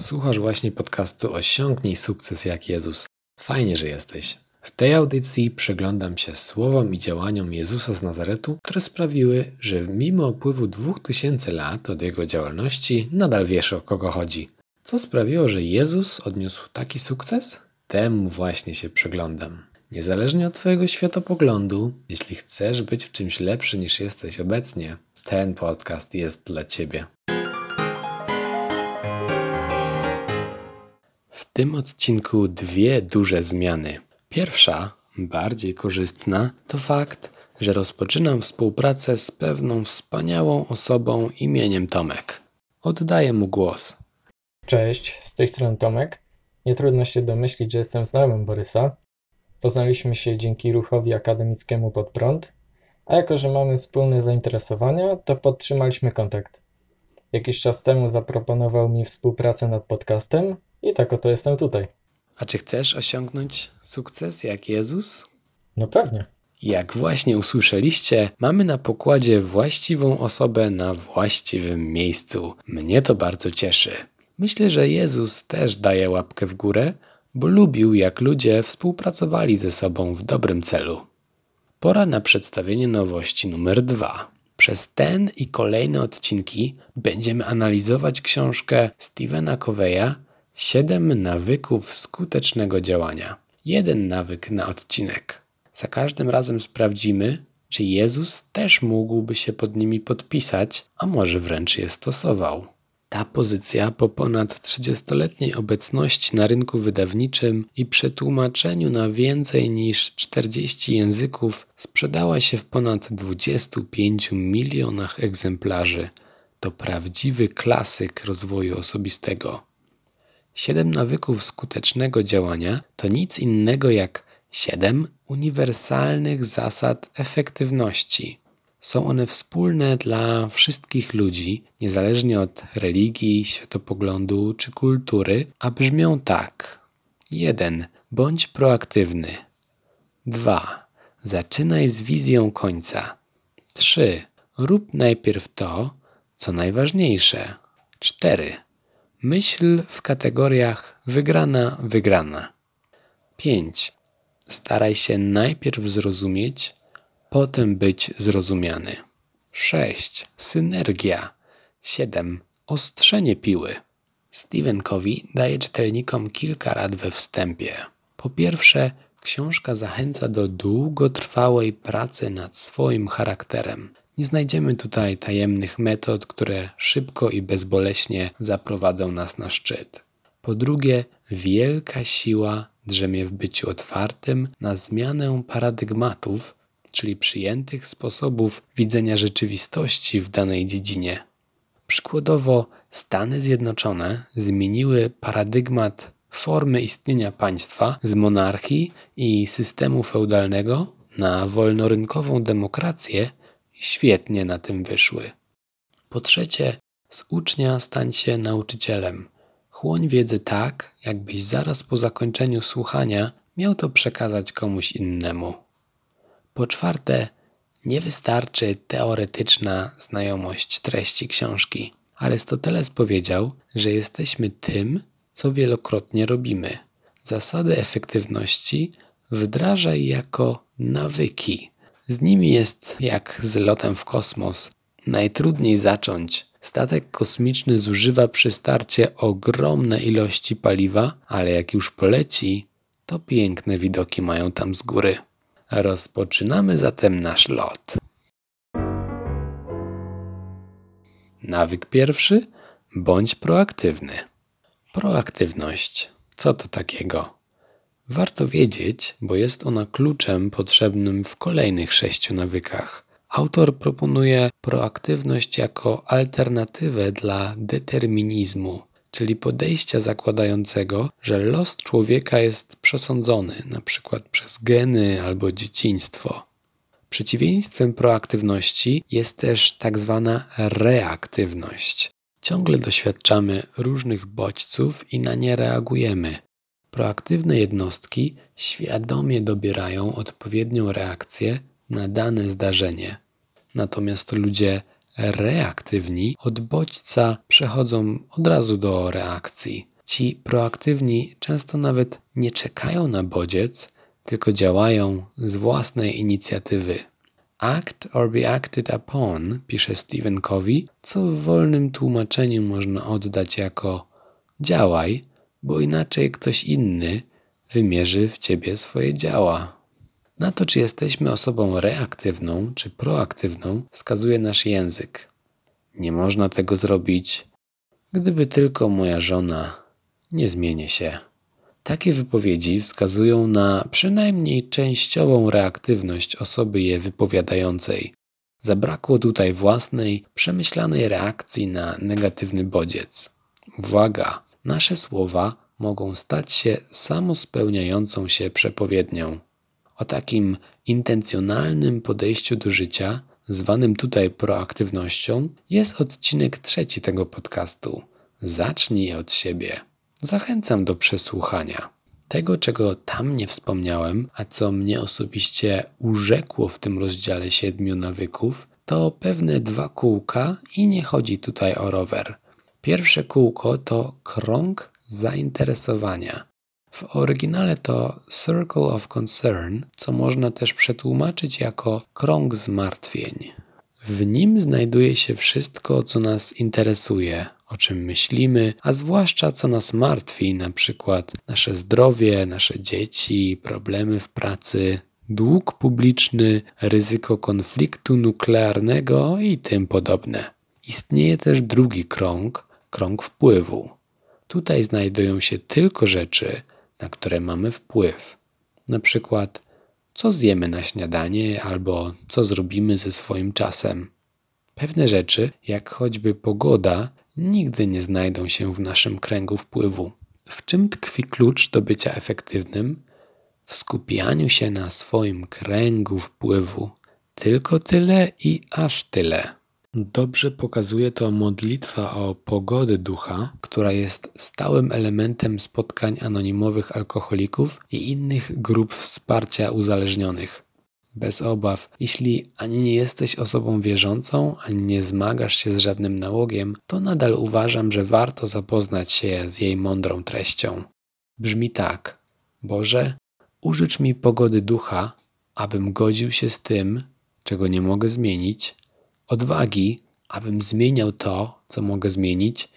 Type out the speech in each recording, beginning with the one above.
Słuchasz właśnie podcastu Osiągnij sukces jak Jezus. Fajnie, że jesteś. W tej audycji przyglądam się słowom i działaniom Jezusa z Nazaretu, które sprawiły, że mimo upływu 2000 lat od jego działalności nadal wiesz o kogo chodzi. Co sprawiło, że Jezus odniósł taki sukces? Temu właśnie się przyglądam. Niezależnie od Twojego światopoglądu, jeśli chcesz być w czymś lepszy niż jesteś obecnie, ten podcast jest dla Ciebie. Tym odcinku dwie duże zmiany. Pierwsza, bardziej korzystna, to fakt, że rozpoczynam współpracę z pewną wspaniałą osobą imieniem Tomek. Oddaję mu głos. Cześć, z tej strony Tomek. Nie trudno się domyślić, że jestem znajomym Borysa. Poznaliśmy się dzięki ruchowi akademickiemu pod prąd, a jako, że mamy wspólne zainteresowania, to podtrzymaliśmy kontakt. Jakiś czas temu zaproponował mi współpracę nad podcastem i tak oto jestem tutaj. A czy chcesz osiągnąć sukces jak Jezus? No pewnie. Jak właśnie usłyszeliście, mamy na pokładzie właściwą osobę na właściwym miejscu. Mnie to bardzo cieszy. Myślę, że Jezus też daje łapkę w górę, bo lubił, jak ludzie współpracowali ze sobą w dobrym celu. Pora na przedstawienie nowości numer dwa. Przez ten i kolejne odcinki będziemy analizować książkę Stevena Coveya Siedem nawyków skutecznego działania. Jeden nawyk na odcinek. Za każdym razem sprawdzimy, czy Jezus też mógłby się pod nimi podpisać, a może wręcz je stosował. Ta pozycja po ponad 30-letniej obecności na rynku wydawniczym i przetłumaczeniu na więcej niż 40 języków sprzedała się w ponad 25 milionach egzemplarzy. To prawdziwy klasyk rozwoju osobistego. Siedem nawyków skutecznego działania to nic innego jak siedem uniwersalnych zasad efektywności. Są one wspólne dla wszystkich ludzi, niezależnie od religii, światopoglądu czy kultury, a brzmią tak: 1. Bądź proaktywny. 2. Zaczynaj z wizją końca. 3. Rób najpierw to, co najważniejsze. 4. Myśl w kategoriach wygrana, wygrana. 5. Staraj się najpierw zrozumieć, potem być zrozumiany. 6. Synergia. 7. Ostrzenie piły. Stephen Covey daje czytelnikom kilka rad we wstępie. Po pierwsze, książka zachęca do długotrwałej pracy nad swoim charakterem. Nie znajdziemy tutaj tajemnych metod, które szybko i bezboleśnie zaprowadzą nas na szczyt. Po drugie, wielka siła drzemie w byciu otwartym na zmianę paradygmatów, czyli przyjętych sposobów widzenia rzeczywistości w danej dziedzinie. Przykładowo, Stany Zjednoczone zmieniły paradygmat formy istnienia państwa z monarchii i systemu feudalnego na wolnorynkową demokrację świetnie na tym wyszły. Po trzecie, z ucznia stań się nauczycielem. Chłoń wiedzę tak, jakbyś zaraz po zakończeniu słuchania miał to przekazać komuś innemu. Po czwarte, nie wystarczy teoretyczna znajomość treści książki. Arystoteles powiedział, że jesteśmy tym, co wielokrotnie robimy. Zasady efektywności wdrażaj jako nawyki. Z nimi jest jak z lotem w kosmos. Najtrudniej zacząć. Statek kosmiczny zużywa przy starcie ogromne ilości paliwa, ale jak już poleci, to piękne widoki mają tam z góry. Rozpoczynamy zatem nasz lot. Nawyk pierwszy: bądź proaktywny. Proaktywność. Co to takiego? Warto wiedzieć, bo jest ona kluczem potrzebnym w kolejnych sześciu nawykach. Autor proponuje proaktywność jako alternatywę dla determinizmu, czyli podejścia zakładającego, że los człowieka jest przesądzony, np. przez geny albo dzieciństwo. Przeciwieństwem proaktywności jest też tak zwana reaktywność. Ciągle doświadczamy różnych bodźców i na nie reagujemy, Proaktywne jednostki świadomie dobierają odpowiednią reakcję na dane zdarzenie. Natomiast ludzie reaktywni od bodźca przechodzą od razu do reakcji. Ci proaktywni często nawet nie czekają na bodziec, tylko działają z własnej inicjatywy. Act or be acted upon, pisze Stephen Covey, co w wolnym tłumaczeniu można oddać jako działaj, bo inaczej ktoś inny wymierzy w ciebie swoje działa. Na to, czy jesteśmy osobą reaktywną czy proaktywną, wskazuje nasz język. Nie można tego zrobić, gdyby tylko moja żona nie zmieni się. Takie wypowiedzi wskazują na przynajmniej częściową reaktywność osoby je wypowiadającej. Zabrakło tutaj własnej, przemyślanej reakcji na negatywny bodziec. Uwaga, nasze słowa mogą stać się samospełniającą się przepowiednią. O takim intencjonalnym podejściu do życia, zwanym tutaj proaktywnością, jest odcinek trzeci tego podcastu. Zacznij od siebie. Zachęcam do przesłuchania. Tego, czego tam nie wspomniałem, a co mnie osobiście urzekło w tym rozdziale siedmiu nawyków, to pewne dwa kółka i nie chodzi tutaj o rower. Pierwsze kółko to krąg zainteresowania. W oryginale to Circle of Concern, co można też przetłumaczyć jako krąg zmartwień. W nim znajduje się wszystko, co nas interesuje, o czym myślimy, a zwłaszcza co nas martwi, na przykład nasze zdrowie, nasze dzieci, problemy w pracy, dług publiczny, ryzyko konfliktu nuklearnego i tym podobne. Istnieje też drugi krąg, krąg wpływu. Tutaj znajdują się tylko rzeczy, na które mamy wpływ. Na przykład, co zjemy na śniadanie albo co zrobimy ze swoim czasem. Pewne rzeczy, jak choćby pogoda, nigdy nie znajdą się w naszym kręgu wpływu. W czym tkwi klucz do bycia efektywnym? W skupianiu się na swoim kręgu wpływu. Tylko tyle i aż tyle. Dobrze pokazuje to modlitwa o pogodę ducha, która jest stałym elementem spotkań anonimowych alkoholików i innych grup wsparcia uzależnionych. Bez obaw, jeśli ani nie jesteś osobą wierzącą, ani nie zmagasz się z żadnym nałogiem, to nadal uważam, że warto zapoznać się z jej mądrą treścią. Brzmi tak: Boże, użycz mi pogody ducha, abym godził się z tym, czego nie mogę zmienić odwagi, abym zmieniał to, co mogę zmienić,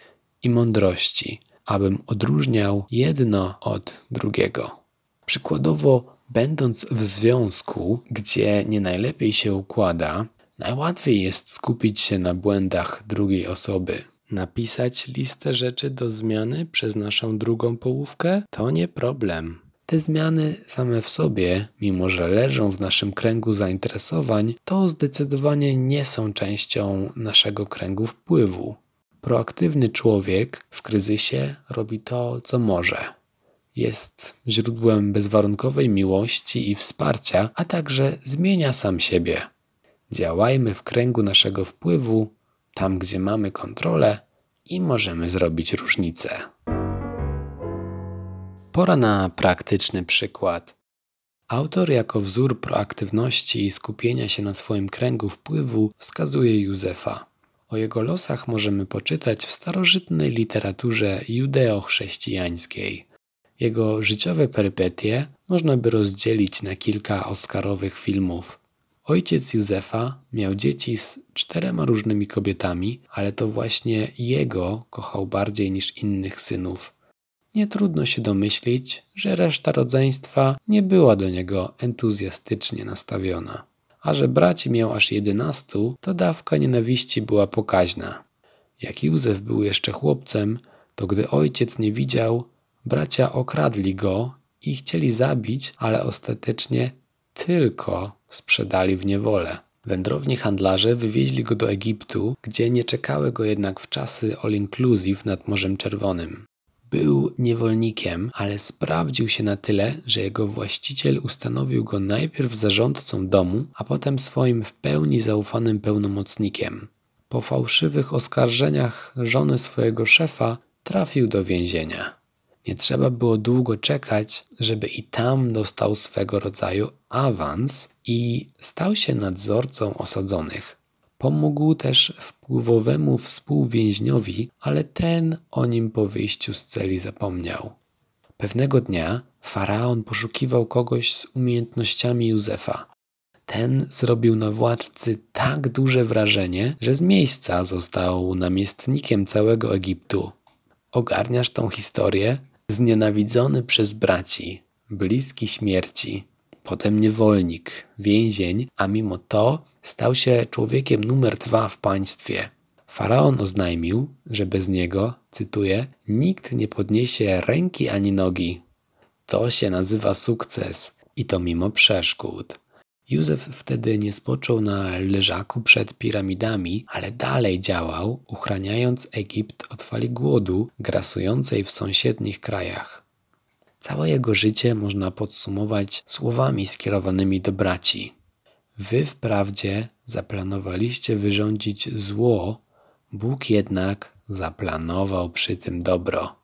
i mądrości, abym odróżniał jedno od drugiego. Przykładowo, będąc w związku, gdzie nie najlepiej się układa, najłatwiej jest skupić się na błędach drugiej osoby. Napisać listę rzeczy do zmiany przez naszą drugą połówkę to nie problem. Te zmiany same w sobie, mimo że leżą w naszym kręgu zainteresowań, to zdecydowanie nie są częścią naszego kręgu wpływu. Proaktywny człowiek w kryzysie robi to, co może. Jest źródłem bezwarunkowej miłości i wsparcia, a także zmienia sam siebie. Działajmy w kręgu naszego wpływu, tam gdzie mamy kontrolę i możemy zrobić różnicę. Pora na praktyczny przykład. Autor jako wzór proaktywności i skupienia się na swoim kręgu wpływu wskazuje Józefa. O jego losach możemy poczytać w starożytnej literaturze judeo-chrześcijańskiej. Jego życiowe perypetie można by rozdzielić na kilka oscarowych filmów. Ojciec Józefa miał dzieci z czterema różnymi kobietami, ale to właśnie jego kochał bardziej niż innych synów nie trudno się domyślić, że reszta rodzeństwa nie była do niego entuzjastycznie nastawiona. A że braci miał aż jedenastu, to dawka nienawiści była pokaźna. Jak Józef był jeszcze chłopcem, to gdy ojciec nie widział, bracia okradli go i chcieli zabić, ale ostatecznie tylko sprzedali w niewolę. Wędrowni handlarze wywieźli go do Egiptu, gdzie nie czekały go jednak w czasy all inclusive nad Morzem Czerwonym. Był niewolnikiem, ale sprawdził się na tyle, że jego właściciel ustanowił go najpierw zarządcą domu, a potem swoim w pełni zaufanym pełnomocnikiem. Po fałszywych oskarżeniach żony swojego szefa trafił do więzienia. Nie trzeba było długo czekać, żeby i tam dostał swego rodzaju awans i stał się nadzorcą osadzonych. Pomógł też wpływowemu współwięźniowi, ale ten o nim po wyjściu z celi zapomniał. Pewnego dnia faraon poszukiwał kogoś z umiejętnościami Józefa. Ten zrobił na władcy tak duże wrażenie, że z miejsca został namiestnikiem całego Egiptu. Ogarniasz tą historię? Znienawidzony przez braci, bliski śmierci, potem niewolnik, więzień, a mimo to stał się człowiekiem numer dwa w państwie. Faraon oznajmił, że bez niego, cytuję, nikt nie podniesie ręki ani nogi. To się nazywa sukces i to mimo przeszkód. Józef wtedy nie spoczął na leżaku przed piramidami, ale dalej działał, uchraniając Egipt od fali głodu grasującej w sąsiednich krajach. Całe jego życie można podsumować słowami skierowanymi do braci. Wy wprawdzie zaplanowaliście wyrządzić zło, Bóg jednak zaplanował przy tym dobro.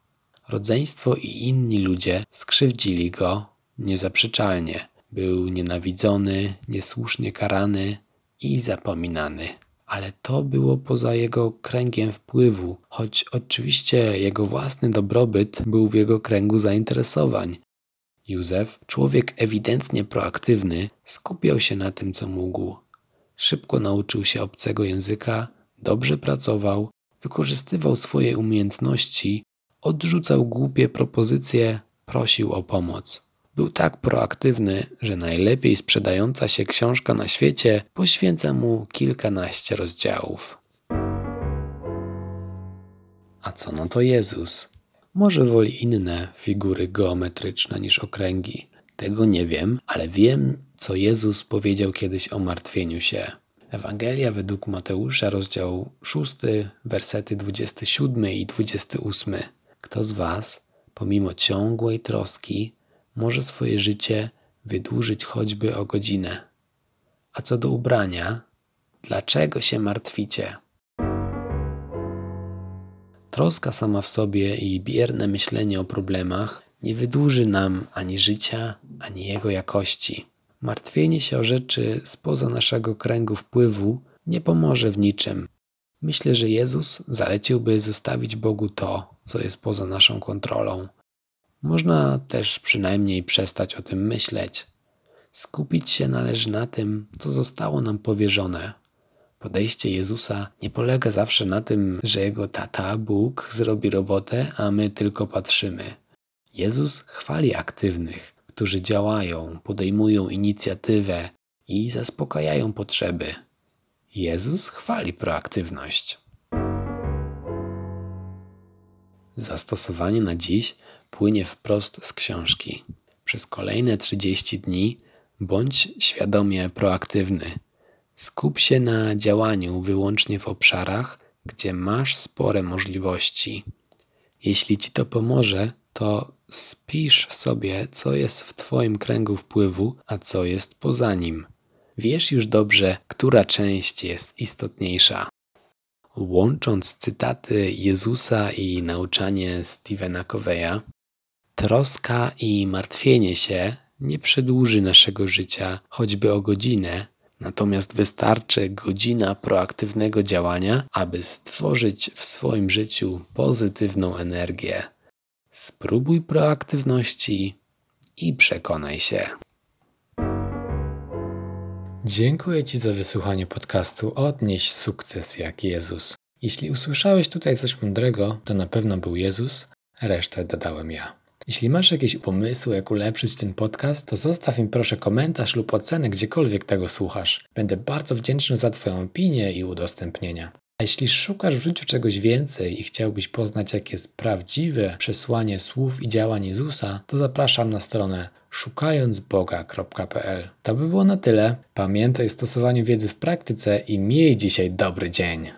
Rodzeństwo i inni ludzie skrzywdzili go niezaprzeczalnie. Był nienawidzony, niesłusznie karany i zapominany. Ale to było poza jego kręgiem wpływu, choć oczywiście jego własny dobrobyt był w jego kręgu zainteresowań. Józef, człowiek ewidentnie proaktywny, skupiał się na tym, co mógł. Szybko nauczył się obcego języka, dobrze pracował, wykorzystywał swoje umiejętności, odrzucał głupie propozycje, prosił o pomoc. Był tak proaktywny, że najlepiej sprzedająca się książka na świecie poświęca mu kilkanaście rozdziałów. A co no to Jezus? Może woli inne figury geometryczne niż okręgi. Tego nie wiem, ale wiem, co Jezus powiedział kiedyś o martwieniu się. Ewangelia według Mateusza, rozdział 6, wersety 27 i 28. Kto z Was, pomimo ciągłej troski, może swoje życie wydłużyć choćby o godzinę? A co do ubrania, dlaczego się martwicie? Troska sama w sobie i bierne myślenie o problemach nie wydłuży nam ani życia, ani jego jakości. Martwienie się o rzeczy spoza naszego kręgu wpływu nie pomoże w niczym. Myślę, że Jezus zaleciłby zostawić Bogu to, co jest poza naszą kontrolą. Można też przynajmniej przestać o tym myśleć. Skupić się należy na tym, co zostało nam powierzone. Podejście Jezusa nie polega zawsze na tym, że jego tata, Bóg, zrobi robotę, a my tylko patrzymy. Jezus chwali aktywnych, którzy działają, podejmują inicjatywę i zaspokajają potrzeby. Jezus chwali proaktywność. Zastosowanie na dziś płynie wprost z książki. Przez kolejne 30 dni bądź świadomie proaktywny. Skup się na działaniu wyłącznie w obszarach, gdzie masz spore możliwości. Jeśli ci to pomoże, to spisz sobie, co jest w Twoim kręgu wpływu, a co jest poza nim. Wiesz już dobrze, która część jest istotniejsza. Łącząc cytaty Jezusa i nauczanie Stevena Coveya, troska i martwienie się nie przedłuży naszego życia choćby o godzinę, natomiast wystarczy godzina proaktywnego działania, aby stworzyć w swoim życiu pozytywną energię. Spróbuj proaktywności i przekonaj się. Dziękuję Ci za wysłuchanie podcastu Odnieś sukces jak Jezus. Jeśli usłyszałeś tutaj coś mądrego, to na pewno był Jezus, resztę dodałem ja. Jeśli masz jakieś pomysły, jak ulepszyć ten podcast, to zostaw im proszę komentarz lub ocenę gdziekolwiek tego słuchasz. Będę bardzo wdzięczny za Twoją opinię i udostępnienia. A jeśli szukasz w życiu czegoś więcej i chciałbyś poznać, jakie jest prawdziwe przesłanie słów i działań Jezusa, to zapraszam na stronę szukającboga.pl. To by było na tyle. Pamiętaj o stosowaniu wiedzy w praktyce i miej dzisiaj dobry dzień.